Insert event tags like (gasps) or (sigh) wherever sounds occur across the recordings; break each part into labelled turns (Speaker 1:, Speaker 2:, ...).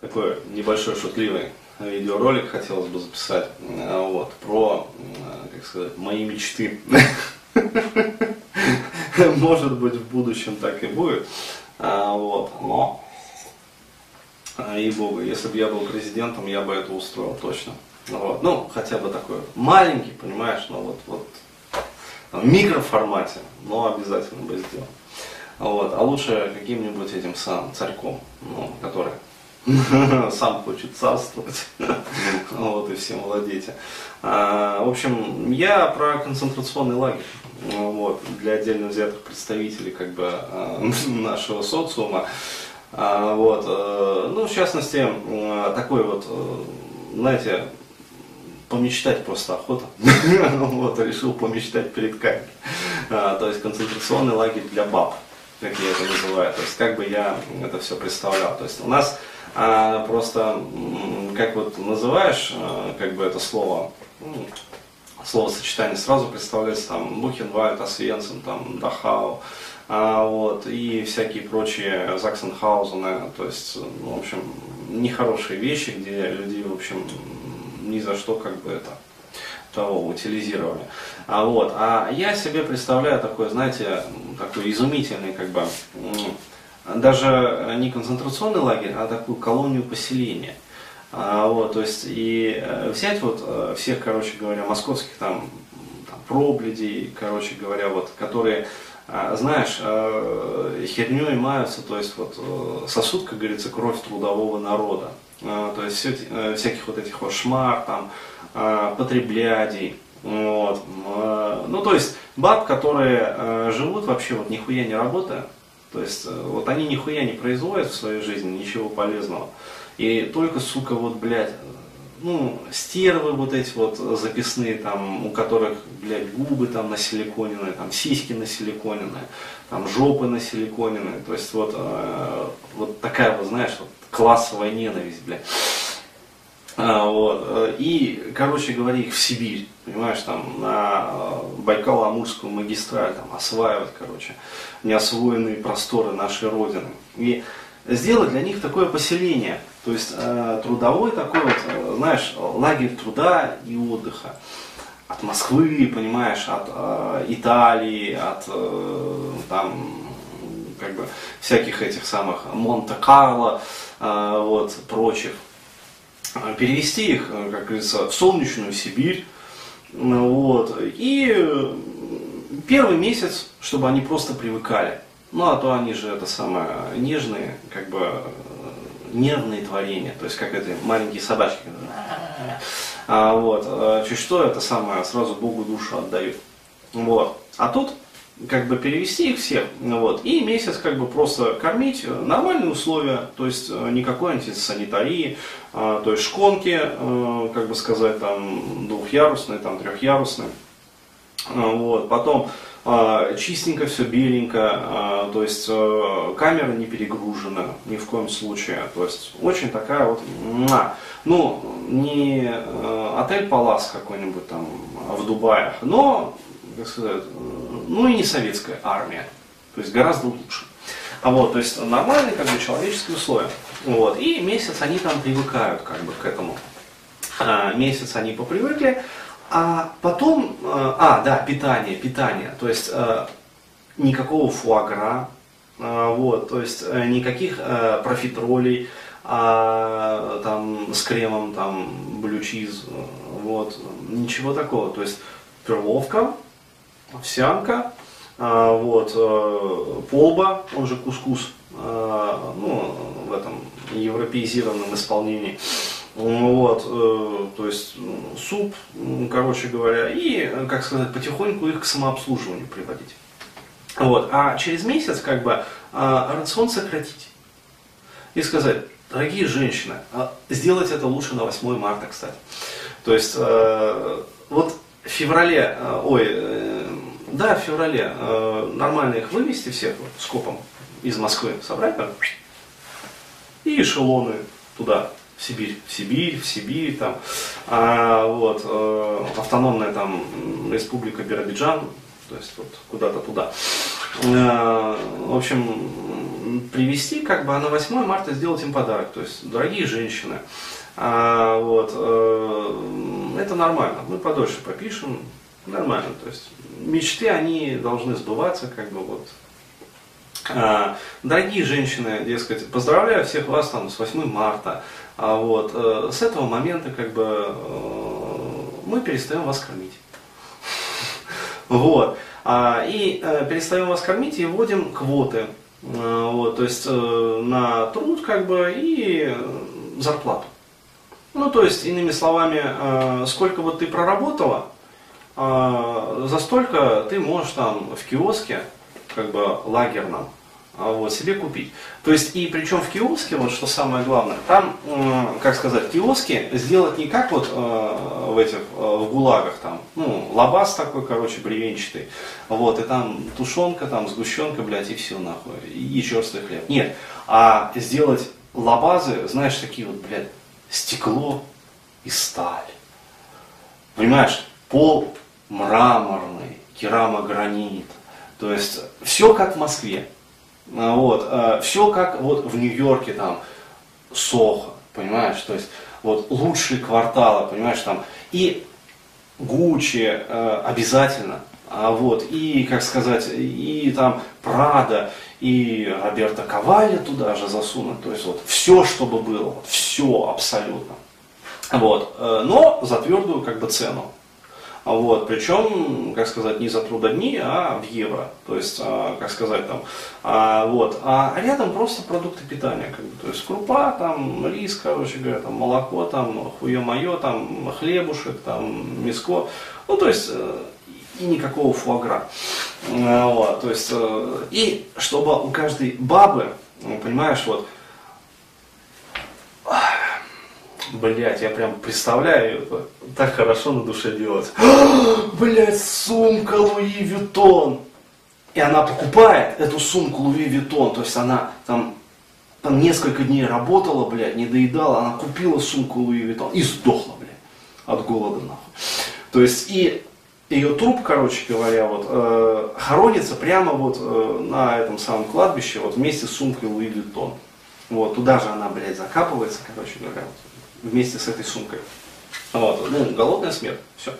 Speaker 1: такой небольшой шутливый видеоролик хотелось бы записать э, вот, про, э, как сказать, мои мечты. (laughs) Может быть, в будущем так и будет. А, вот, но, и богу, если бы я был президентом, я бы это устроил точно. Вот. Ну, хотя бы такой маленький, понимаешь, но вот, вот в микроформате, но обязательно бы сделал. Вот. А лучше каким-нибудь этим самым царьком, ну, который (laughs) сам хочет царствовать, (laughs) вот, и всем владеть. А, в общем, я про концентрационный лагерь, вот, для отдельно взятых представителей, как бы, а, (laughs) нашего социума. А, вот, э, ну, в частности, такой вот, э, знаете, помечтать просто охота. вот, решил помечтать перед камерой. то есть концентрационный лагерь для баб, как я это называю. То есть как бы я это все представлял. То есть у нас а, просто, как вот называешь, а, как бы это слово, словосочетание сразу представляется там Бухенвальд, Освенцим, там Дахау, а, вот, и всякие прочие Заксенхаузены, то есть, ну, в общем, нехорошие вещи, где люди, в общем, ни за что как бы это того утилизировали. А, вот, а я себе представляю такой, знаете, такой изумительный как бы даже не концентрационный лагерь, а такую колонию поселения. А, вот, то есть и э, взять вот э, всех, короче говоря, московских там, там пробледей, короче говоря, вот, которые, а, знаешь, э, херней маются, то есть вот сосуд, как говорится, кровь трудового народа. А, то есть все, всяких вот этих вот шмар, там, потреблядей, вот. Ну, то есть баб, которые живут вообще вот нихуя не работая, то есть э, вот они нихуя не производят в своей жизни, ничего полезного. И только, сука, вот, блядь, ну, стервы вот эти вот записные, там, у которых, блядь, губы там насиликоненные, там, сиськи насиликоненные, там, жопы насиликоненные. То есть вот, э, вот такая вот, знаешь, вот классовая ненависть, блядь. А, вот. Э, и, короче говоря, их в Сибирь, понимаешь, там на э, Байкало-Амурскую магистраль там, осваивать, короче, неосвоенные просторы нашей Родины. И сделать для них такое поселение, то есть э, трудовой такой вот, э, знаешь, лагерь труда и отдыха. От Москвы, понимаешь, от э, Италии, от э, там, как бы всяких этих самых Монте-Карло, э, вот, прочих перевести их, э, как говорится, в солнечную Сибирь. Вот. И первый месяц, чтобы они просто привыкали. Ну, а то они же это самое нежные, как бы э, нервные творения, то есть как это маленькие собачки. А, вот, чуть что это самое сразу Богу душу отдают. Вот. А тут как бы перевести их всех, вот, и месяц как бы просто кормить, э, нормальные условия, то есть э, никакой антисанитарии, а, то есть шконки, э, как бы сказать, там двухъярусные, там трехъярусные, вот, потом чистенько, все беленько, то есть камера не перегружена ни в коем случае, то есть очень такая вот, ну, не отель Палас какой-нибудь там в Дубаях, но как сказать, ну и не советская армия, то есть гораздо лучше. А вот, то есть нормальные как бы человеческие условия. Вот, и месяц они там привыкают как бы к этому. А, месяц они попривыкли, а потом, а, а, да, питание, питание, то есть а, никакого фуагра, а, вот, то есть никаких профитролей, а, там с кремом, там, блючиз, вот, ничего такого, то есть перловка, овсянка, а, вот, э, полба, он же кускус, а, ну, в этом европеизированном исполнении. Вот, э, то есть суп, короче говоря, и, как сказать, потихоньку их к самообслуживанию приводить. Вот, а через месяц как бы а, рацион сократить. И сказать, дорогие женщины, сделать это лучше на 8 марта, кстати. То есть, э, вот в феврале, ой, да, в феврале э, нормально их вывести всех вот, скопом из Москвы, собрать там, и эшелоны туда, в Сибирь, в Сибирь, в Сибирь там, а, вот, э, автономная там республика Биробиджан, то есть вот куда-то туда. Э, в общем, привести, как бы, а на 8 марта сделать им подарок. То есть, дорогие женщины, а, вот, э, это нормально. Мы подольше попишем, нормально. То есть, мечты, они должны сбываться, как бы, вот. А, дорогие женщины, дескать, поздравляю всех вас там с 8 марта. А вот, э, с этого момента, как бы, э, мы перестаем вас кормить. (laughs) Вот. А, и э, перестаем вас кормить и вводим квоты. Э, вот, то есть э, на труд как бы и зарплату. Ну, то есть, иными словами, сколько вот ты проработала, за столько ты можешь там в киоске, как бы лагерном, а, вот, себе купить. То есть, и причем в киоске, вот что самое главное, там, как сказать, киоски сделать не как вот э, в этих, э, в гулагах там, ну, лабаз такой, короче, бревенчатый, вот, и там тушенка, там, сгущенка, блядь, и все нахуй, и черствый хлеб. Нет, а сделать лабазы, знаешь, такие вот, блядь, стекло и сталь. Понимаешь, пол мраморный, керамогранит, то есть все как в Москве. А, вот, а, все как вот в Нью-Йорке там, Сохо, понимаешь, то есть вот лучшие кварталы, понимаешь, там, и Гуччи э, обязательно, а вот, и, как сказать, и там Прада, и Роберта Коваля туда же засунуть, то есть вот все, чтобы было, все абсолютно. Вот, э, но за твердую как бы цену. Вот, причем, как сказать, не за трудодни, а в евро. То есть, а, как сказать, там, а, вот. А рядом просто продукты питания. Как бы, то есть крупа, там, рис, короче говоря, там, молоко, там, хуе-мое, там, хлебушек, там, миско. Ну, то есть, э, и никакого фуагра. Э, вот, то есть, э, и чтобы у каждой бабы, понимаешь, вот, Блять, я прям представляю, так хорошо на душе делать. (gasps) Блять, сумка Луи Виттон. И она покупает эту сумку Louis Vuitton, то есть она там, там несколько дней работала, блядь, не доедала, она купила сумку Louis Vuitton и сдохла, блядь, от голода нахуй. То есть и ее труп, короче говоря, вот, э, хоронится прямо вот э, на этом самом кладбище, вот вместе с сумкой Louis Vuitton. Вот, туда же она, блядь, закапывается, короче говоря, вот, вместе с этой сумкой. Вот, ну, голодная смерть, все.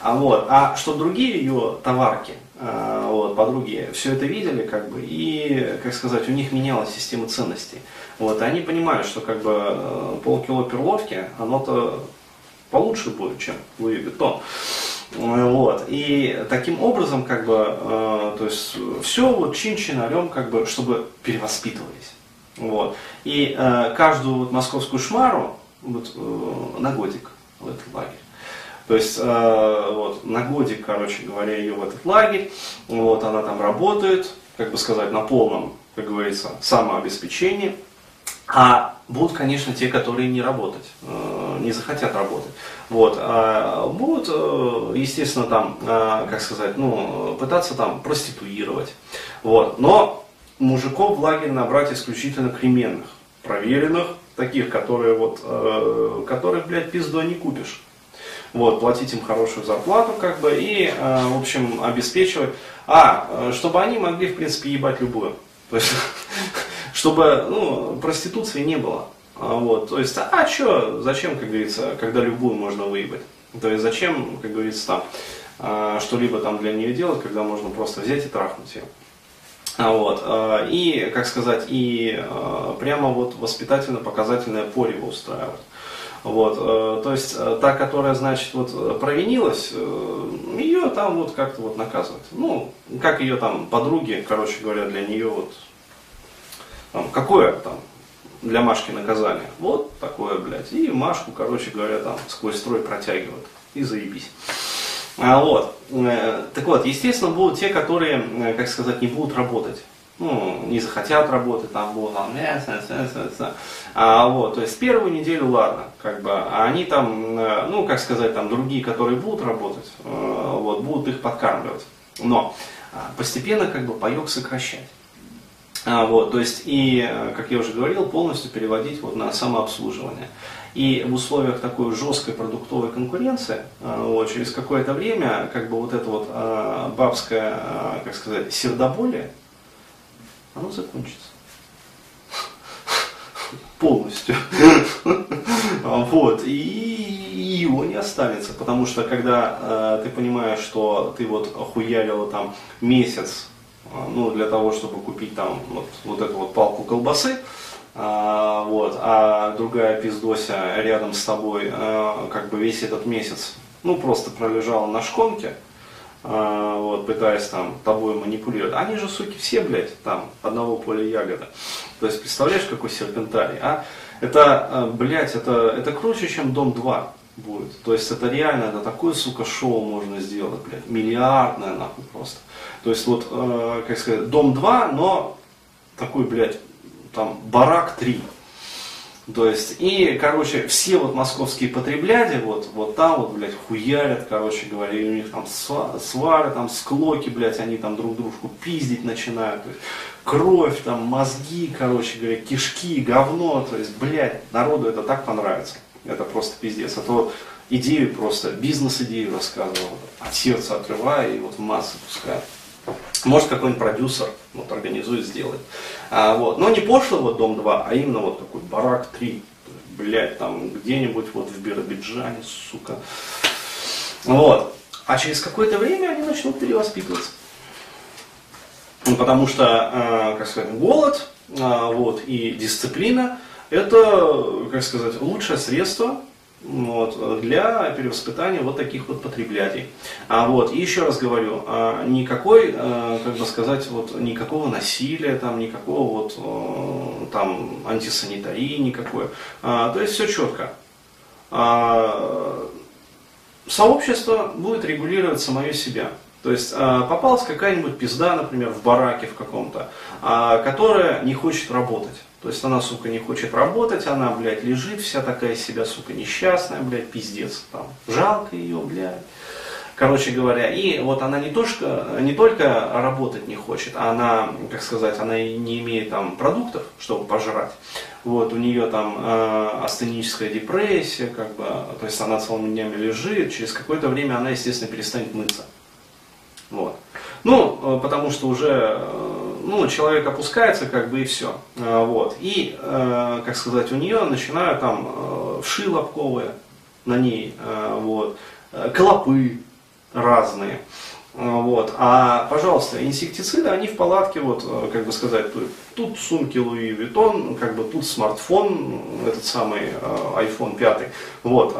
Speaker 1: А, вот, а что другие ее товарки, а, вот, подруги, все это видели, как бы, и, как сказать, у них менялась система ценностей. Вот, и они понимают, что как бы э, полкило перловки, оно-то получше будет, чем Луи Виттон. Вот. И таким образом, как бы, э, то есть, все вот чин-чинарем, как бы, чтобы перевоспитывались. Вот. И э, каждую вот московскую шмару, вот, э, на годик в этот лагерь. То есть э, вот, на годик, короче говоря, ее в этот лагерь, вот, она там работает, как бы сказать, на полном, как говорится, самообеспечении. А будут, конечно, те, которые не работать, э, не захотят работать. Вот, а будут, э, естественно, там, э, как сказать, ну, пытаться там проституировать. Вот. Но мужиков в лагерь набрать исключительно кременных, проверенных, таких, которые вот, э, которых, блядь, пизду не купишь. Вот, платить им хорошую зарплату, как бы, и, э, в общем, обеспечивать. А, э, чтобы они могли, в принципе, ебать любую. То есть, (laughs) чтобы, ну, проституции не было. А, вот, то есть, а что, зачем, как говорится, когда любую можно выебать? То есть, зачем, как говорится, там, э, что-либо там для нее делать, когда можно просто взять и трахнуть ее. А, вот. А, и, как сказать, и а, прямо вот воспитательно-показательное порево устраивать. Вот, то есть та, которая, значит, вот провинилась, э, ее там вот как-то вот наказывают. Ну, как ее там подруги, короче говоря, для нее вот, там, какое там для Машки наказание? Вот такое, блядь. И Машку, короче говоря, там сквозь строй протягивают. И заебись. А, вот. Э, так вот, естественно, будут те, которые, э, как сказать, не будут работать. Ну, не захотят работать, там будут там, а, вот, то есть первую неделю ладно, как бы, а они там, э, ну, как сказать, там другие, которые будут работать, вот, будут их подкармливать. Но а, постепенно, как бы, паек сокращать. А, вот, то есть и, как я уже говорил, полностью переводить вот на самообслуживание. И в условиях такой жесткой продуктовой конкуренции, а, вот, через какое-то время, как бы вот это вот а, бабское, а, как сказать, сердоболие, оно закончится. полностью. (laughs) Вот, и его не останется, потому что когда э, ты понимаешь, что ты вот охуярила там месяц, э, ну, для того, чтобы купить там вот эту вот палку колбасы, а, вот, а другая пиздося рядом с тобой а, как бы весь этот месяц, ну, просто пролежала на шконке, а, вот, пытаясь там тобой манипулировать. Они же, суки, все, блядь, там, одного поля ягода. То есть, представляешь, какой серпентарий, а? Это, блядь, это, это круче, чем Дом 2 будет. То есть, это реально, это такое, сука, шоу можно сделать, блядь, миллиардное, нахуй, просто. То есть, вот, э, как сказать, Дом 2, но такой, блядь, там барак 3. То есть, и, короче, все вот московские потребляди, вот, вот там вот, блядь, хуярят, короче говоря, и у них там свары, там склоки, блядь, они там друг дружку пиздить начинают, то есть, кровь, там, мозги, короче говоря, кишки, говно, то есть, блядь, народу это так понравится, это просто пиздец, а то идею просто, бизнес-идею рассказывал, от сердца отрывая и вот массы пускаю. Может какой-нибудь продюсер вот, организует, сделает. А, вот. Но не пошлый вот Дом 2, а именно вот такой Барак 3. Блять, там где-нибудь вот в Биробиджане, сука. Вот. А через какое-то время они начнут перевоспитываться. Ну, потому что, э, как сказать, голод э, вот, и дисциплина это, как сказать, лучшее средство вот, для перевоспитания вот таких вот потреблятий. А вот, и еще раз говорю, а, никакой, а, как бы сказать, вот, никакого насилия, там, никакого вот, а, там, антисанитарии никакой. То есть все четко. Сообщество будет регулировать самое себя. То есть попалась какая-нибудь пизда, например, в бараке в каком-то, которая не хочет работать. То есть она, сука, не хочет работать, она, блядь, лежит вся такая себя, сука, несчастная, блядь, пиздец. Там, жалко ее, блядь. Короче говоря, и вот она не, только не только работать не хочет, а она, как сказать, она не имеет там продуктов, чтобы пожрать. Вот, у нее там э, астеническая депрессия, как бы, то есть она целыми днями лежит, через какое-то время она, естественно, перестанет мыться. Вот. Ну, э, потому что уже э, ну, человек опускается, как бы и все. А, вот. И, э, как сказать, у нее начинают там э, вши лобковые на ней, э, вот, клопы разные. Вот. А, пожалуйста, инсектициды, они в палатке, вот, как бы сказать, тут сумки Луи Виттон, как бы тут смартфон, этот самый iPhone 5. Вот.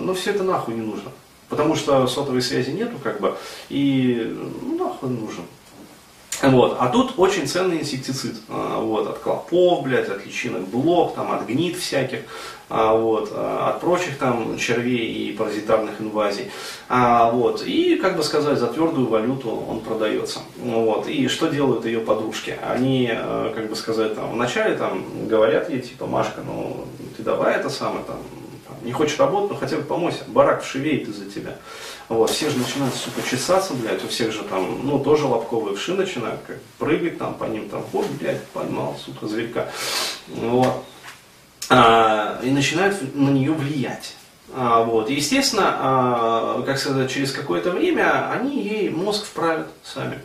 Speaker 1: Но все это нахуй не нужно. Потому что сотовой связи нету, как бы, и ну, нахуй нужен. Вот. А тут очень ценный инсектицид. А, вот, от клопов, блядь, от личинок блок, там, от гнит всяких, а, вот, а, от прочих там червей и паразитарных инвазий. Вот. И, как бы сказать, за твердую валюту он продается. Вот. И что делают ее подружки? Они, как бы сказать, там, вначале там, говорят ей, типа, Машка, ну, ты давай это самое, там, не хочешь работать, ну хотя бы помойся, барак вшивеет из-за тебя. Вот, все же начинают, сука, чесаться, блядь, у всех же там, ну, тоже лобковые вши начинают, как прыгать там по ним, там, вот, блядь, поймал, сука, зверька. Вот. А, и начинают на нее влиять. А, вот. естественно, а, как сказать, через какое-то время они ей мозг вправят сами.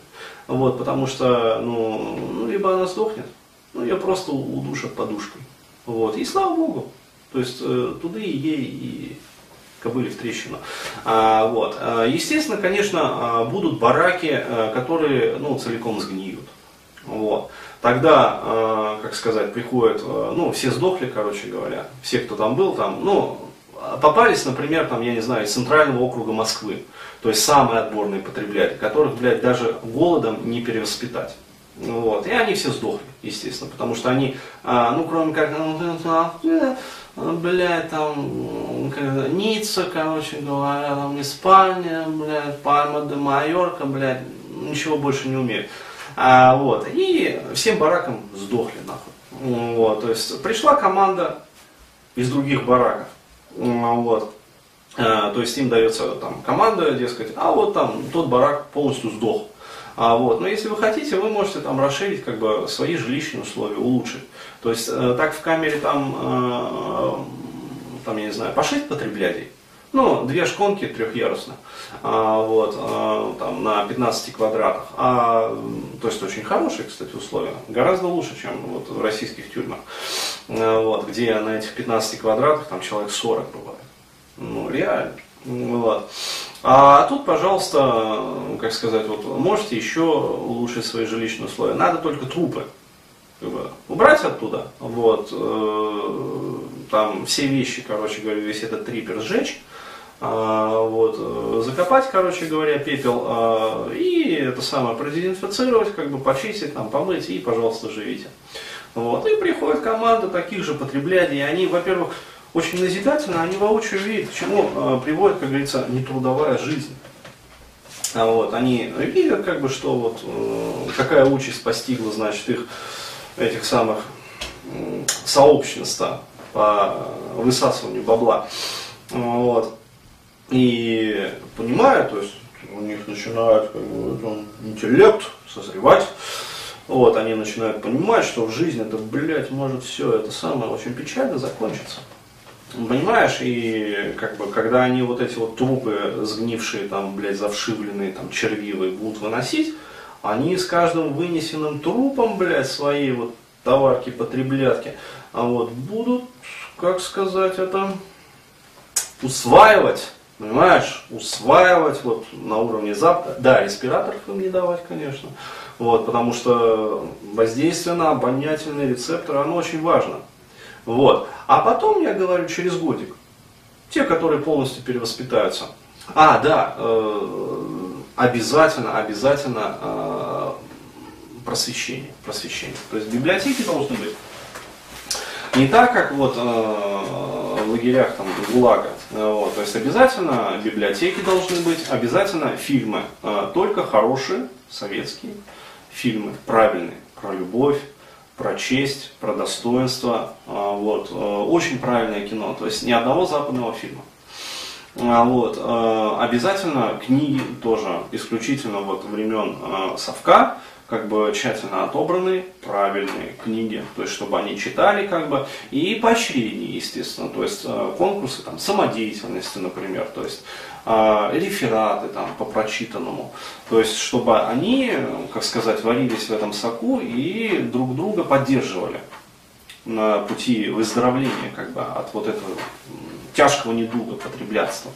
Speaker 1: Вот, потому что, ну, ну, либо она сдохнет, ну, ее просто удушат подушкой. Вот. И слава богу. То есть э, туды ей и кобыли в трещину. А, вот. А, естественно, конечно, а, будут бараки, а, которые ну, целиком сгниют. Вот. Тогда, как сказать, приходят, ну, все сдохли, короче говоря, все, кто там был, там, ну, попались, например, там, я не знаю, из центрального округа Москвы, то есть самые отборные потребители, которых, блядь, даже голодом не перевоспитать. Вот. И они все сдохли, естественно, потому что они, ну, кроме как, ну, блядь, там, когда, Ницца, короче говоря, там, Испания, блядь, Пальма де Майорка, блядь, ничего больше не умеют. А, вот, и всем баракам сдохли, нахуй. Вот, то есть пришла команда из других бараков, вот, а, то есть им дается там команда, дескать, а вот там тот барак полностью сдох. А, вот. Но если вы хотите, вы можете там расширить как бы, свои жилищные условия, улучшить. То есть э, так в камере там, э, там, я не знаю, по 6 потреблятий, ну, две шконки трехъярусных, а, вот, а, там, на 15 квадратах. А, то есть очень хорошие, кстати, условия. Гораздо лучше, чем вот в российских тюрьмах. э, вот, где на этих 15 квадратах там человек 40 бывает. Ну, реально. Вот. А тут, пожалуйста, как сказать, вот можете еще улучшить свои жилищные условия. Надо только трупы как бы, убрать оттуда, вот, э, там все вещи, короче говоря, весь этот трипер сжечь, э, вот, э, закопать, короче говоря, пепел, э, и это самое продезинфицировать, как бы почистить, там, помыть, и, пожалуйста, живите. Вот, и приходит команда таких же потребляний, они, во-первых, очень назидательно, они воочию видят, к чему э, приводит, как говорится, нетрудовая жизнь. А вот, они видят, как бы, что вот, э, какая участь постигла, значит, их этих самых сообщества по высасыванию бабла. Вот. И понимая, то есть у них начинает как бы, интеллект созревать, вот, они начинают понимать, что в жизни это, блядь, может все это самое очень печально закончиться. Понимаешь, и как бы, когда они вот эти вот трупы сгнившие, там, блядь, завшивленные, там, червивые будут выносить, они с каждым вынесенным трупом, блядь, своей вот товарки, потреблятки, а вот будут, как сказать, это усваивать, понимаешь, усваивать вот на уровне запада. Да, респираторов им не давать, конечно, вот, потому что воздействие на обонятельные рецепторы, оно очень важно. Вот. А потом, я говорю, через годик, те, которые полностью перевоспитаются. А, да, э, обязательно, обязательно э, просвещение, просвещение. То есть библиотеки должны быть не так, как вот э, в лагерях там ГУЛАГа. Вот, то есть обязательно библиотеки должны быть, обязательно фильмы, только хорошие советские фильмы, правильные, про любовь, про честь, про достоинство. Э, вот, э, очень правильное кино, то есть ни одного западного фильма. А, вот, э, обязательно книги тоже исключительно вот времен э, Совка, как бы тщательно отобранные, правильные книги, то есть чтобы они читали как бы, и поощрение, естественно, то есть э, конкурсы там, самодеятельности, например, то есть э, рефераты там, по прочитанному, то есть чтобы они, как сказать, варились в этом соку и друг друга поддерживали на пути выздоровления как бы, от вот этого тяжкого недуга потреблятства.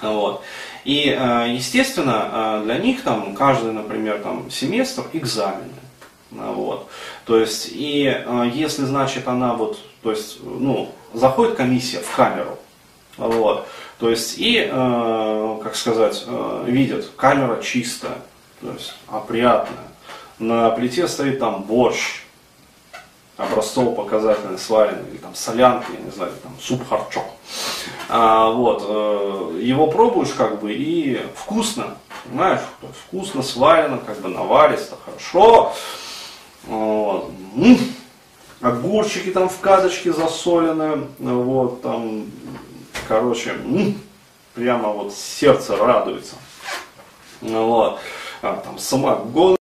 Speaker 1: Вот. И, э, естественно, э, для них там каждый, например, там, семестр экзамены. Вот. То есть, и э, если, значит, она вот, то есть, ну, заходит комиссия в камеру, вот, то есть, и, как сказать, видят, камера чистая, то есть, опрятная, на плите стоит там борщ, образцово-показательный сваренный, или там солянка, я не знаю, там суп харчок. А, вот, э, его пробуешь как бы и вкусно, понимаешь, вкусно сварено, как бы наваристо, хорошо. Вот. Огурчики там в кадочке засоленные, вот, там, короче, прямо вот сердце радуется. Вот. А, там самогон